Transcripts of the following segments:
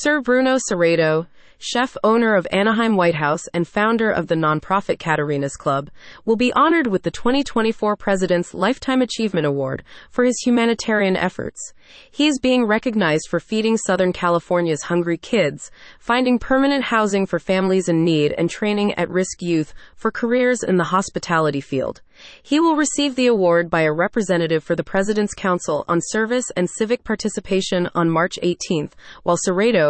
Sir Bruno Serato, chef owner of Anaheim White House and founder of the nonprofit Caterina's Club, will be honored with the 2024 President's Lifetime Achievement Award for his humanitarian efforts. He is being recognized for feeding Southern California's hungry kids, finding permanent housing for families in need, and training at risk youth for careers in the hospitality field. He will receive the award by a representative for the President's Council on Service and Civic Participation on March 18th, while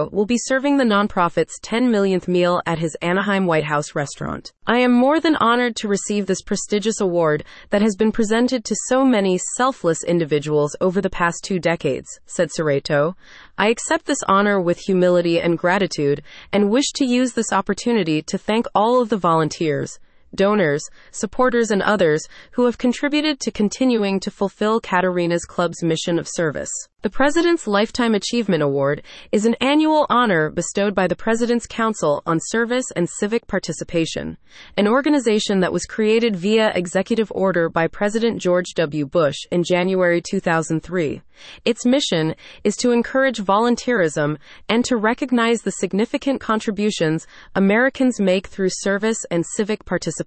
Will be serving the nonprofit's 10 millionth meal at his Anaheim White House restaurant. I am more than honored to receive this prestigious award that has been presented to so many selfless individuals over the past two decades, said Serato. I accept this honor with humility and gratitude and wish to use this opportunity to thank all of the volunteers donors, supporters, and others who have contributed to continuing to fulfill Caterina's Club's mission of service. The President's Lifetime Achievement Award is an annual honor bestowed by the President's Council on Service and Civic Participation, an organization that was created via executive order by President George W. Bush in January 2003. Its mission is to encourage volunteerism and to recognize the significant contributions Americans make through service and civic participation.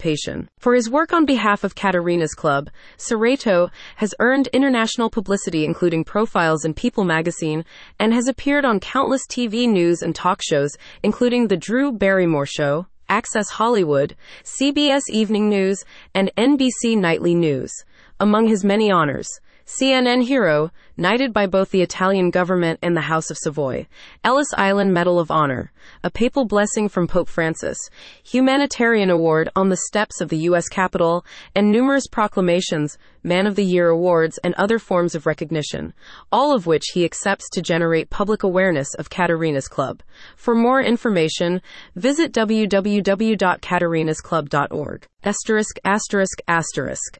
For his work on behalf of Caterina's Club, Serato has earned international publicity including profiles in People magazine and has appeared on countless TV news and talk shows, including The Drew Barrymore Show, Access Hollywood, CBS Evening News, and NBC Nightly News. Among his many honors, CNN Hero, knighted by both the Italian government and the House of Savoy, Ellis Island Medal of Honor, a papal blessing from Pope Francis, Humanitarian Award on the steps of the U.S. Capitol, and numerous proclamations, Man of the Year awards, and other forms of recognition, all of which he accepts to generate public awareness of Caterina's Club. For more information, visit www.caterinasclub.org. Asterisk, asterisk, asterisk.